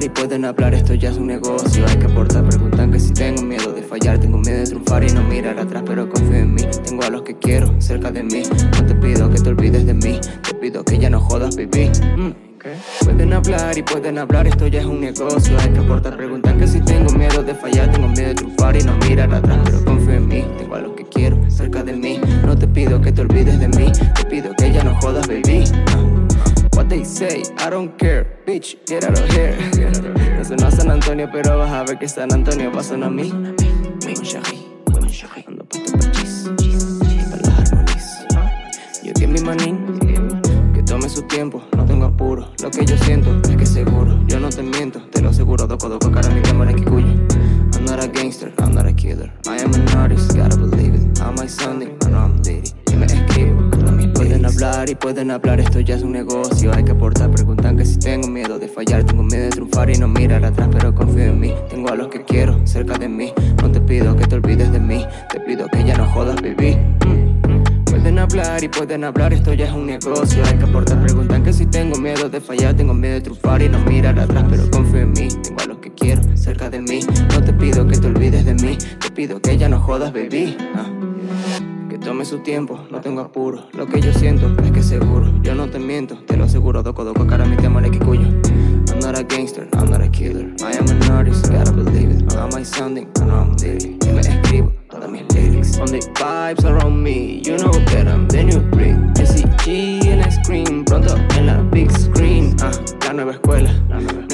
y pueden hablar, esto ya es un negocio. Hay que aportar, preguntan que si tengo miedo de fallar, tengo miedo de triunfar y no mirar atrás, pero confío en mí. Tengo a los que quiero cerca de mí. No te pido que te olvides de mí, te pido que ya no jodas, baby. Mm. Pueden hablar y pueden hablar, esto ya es un negocio. Hay que aportar, preguntan que si tengo miedo de fallar, tengo miedo de triunfar y no mirar atrás, pero confío en mí. Tengo a los que quiero cerca de mí. No te pido que te olvides de mí, te pido que ya no jodas, baby. Uh. What they say, I don't care, bitch, get out of here. No sé no San Antonio, pero vas a ver que San Antonio va a a mí. Ando pa' tu pachis, para las armonías. Yo que mi manín, que tome su tiempo, no tengo apuro. Lo que yo siento es que seguro, yo no te miento, te lo aseguro, doco doco cara mi cámara que cuyo. I'm not a gangster, I'm not a killer. I am an artist, y pueden hablar, esto ya es un negocio. Hay que aportar, preguntan que si tengo miedo de fallar, tengo miedo de triunfar y no mirar atrás, pero confío en mí. Tengo a los que quiero cerca de mí. No te pido que te olvides de mí, te pido que ya no jodas. Mm. Pueden hablar y pueden hablar, esto ya es un negocio. Hay que aportar, preguntan que si tengo miedo de fallar, tengo miedo de triunfar y no mirar atrás, pero confío en mí. Tengo a los que quiero cerca de mí. No te pido que te olvides de mí, te pido que ya no jodas, baby. Ah. Su tiempo, no tengo apuro. Lo que yo siento es que seguro, yo no te miento, te lo aseguro. Doco, doco, cara, mi tema que cuyo. I'm not a gangster, I'm not a killer. I am an artist, gotta believe it. Am I sounding? I know I'm dirty. Y me escribo todas mis lyrics. On the vibes around me, you know that I'm the new breed. SCG en el screen, pronto en la big screen. Ah, la nueva escuela, la nueva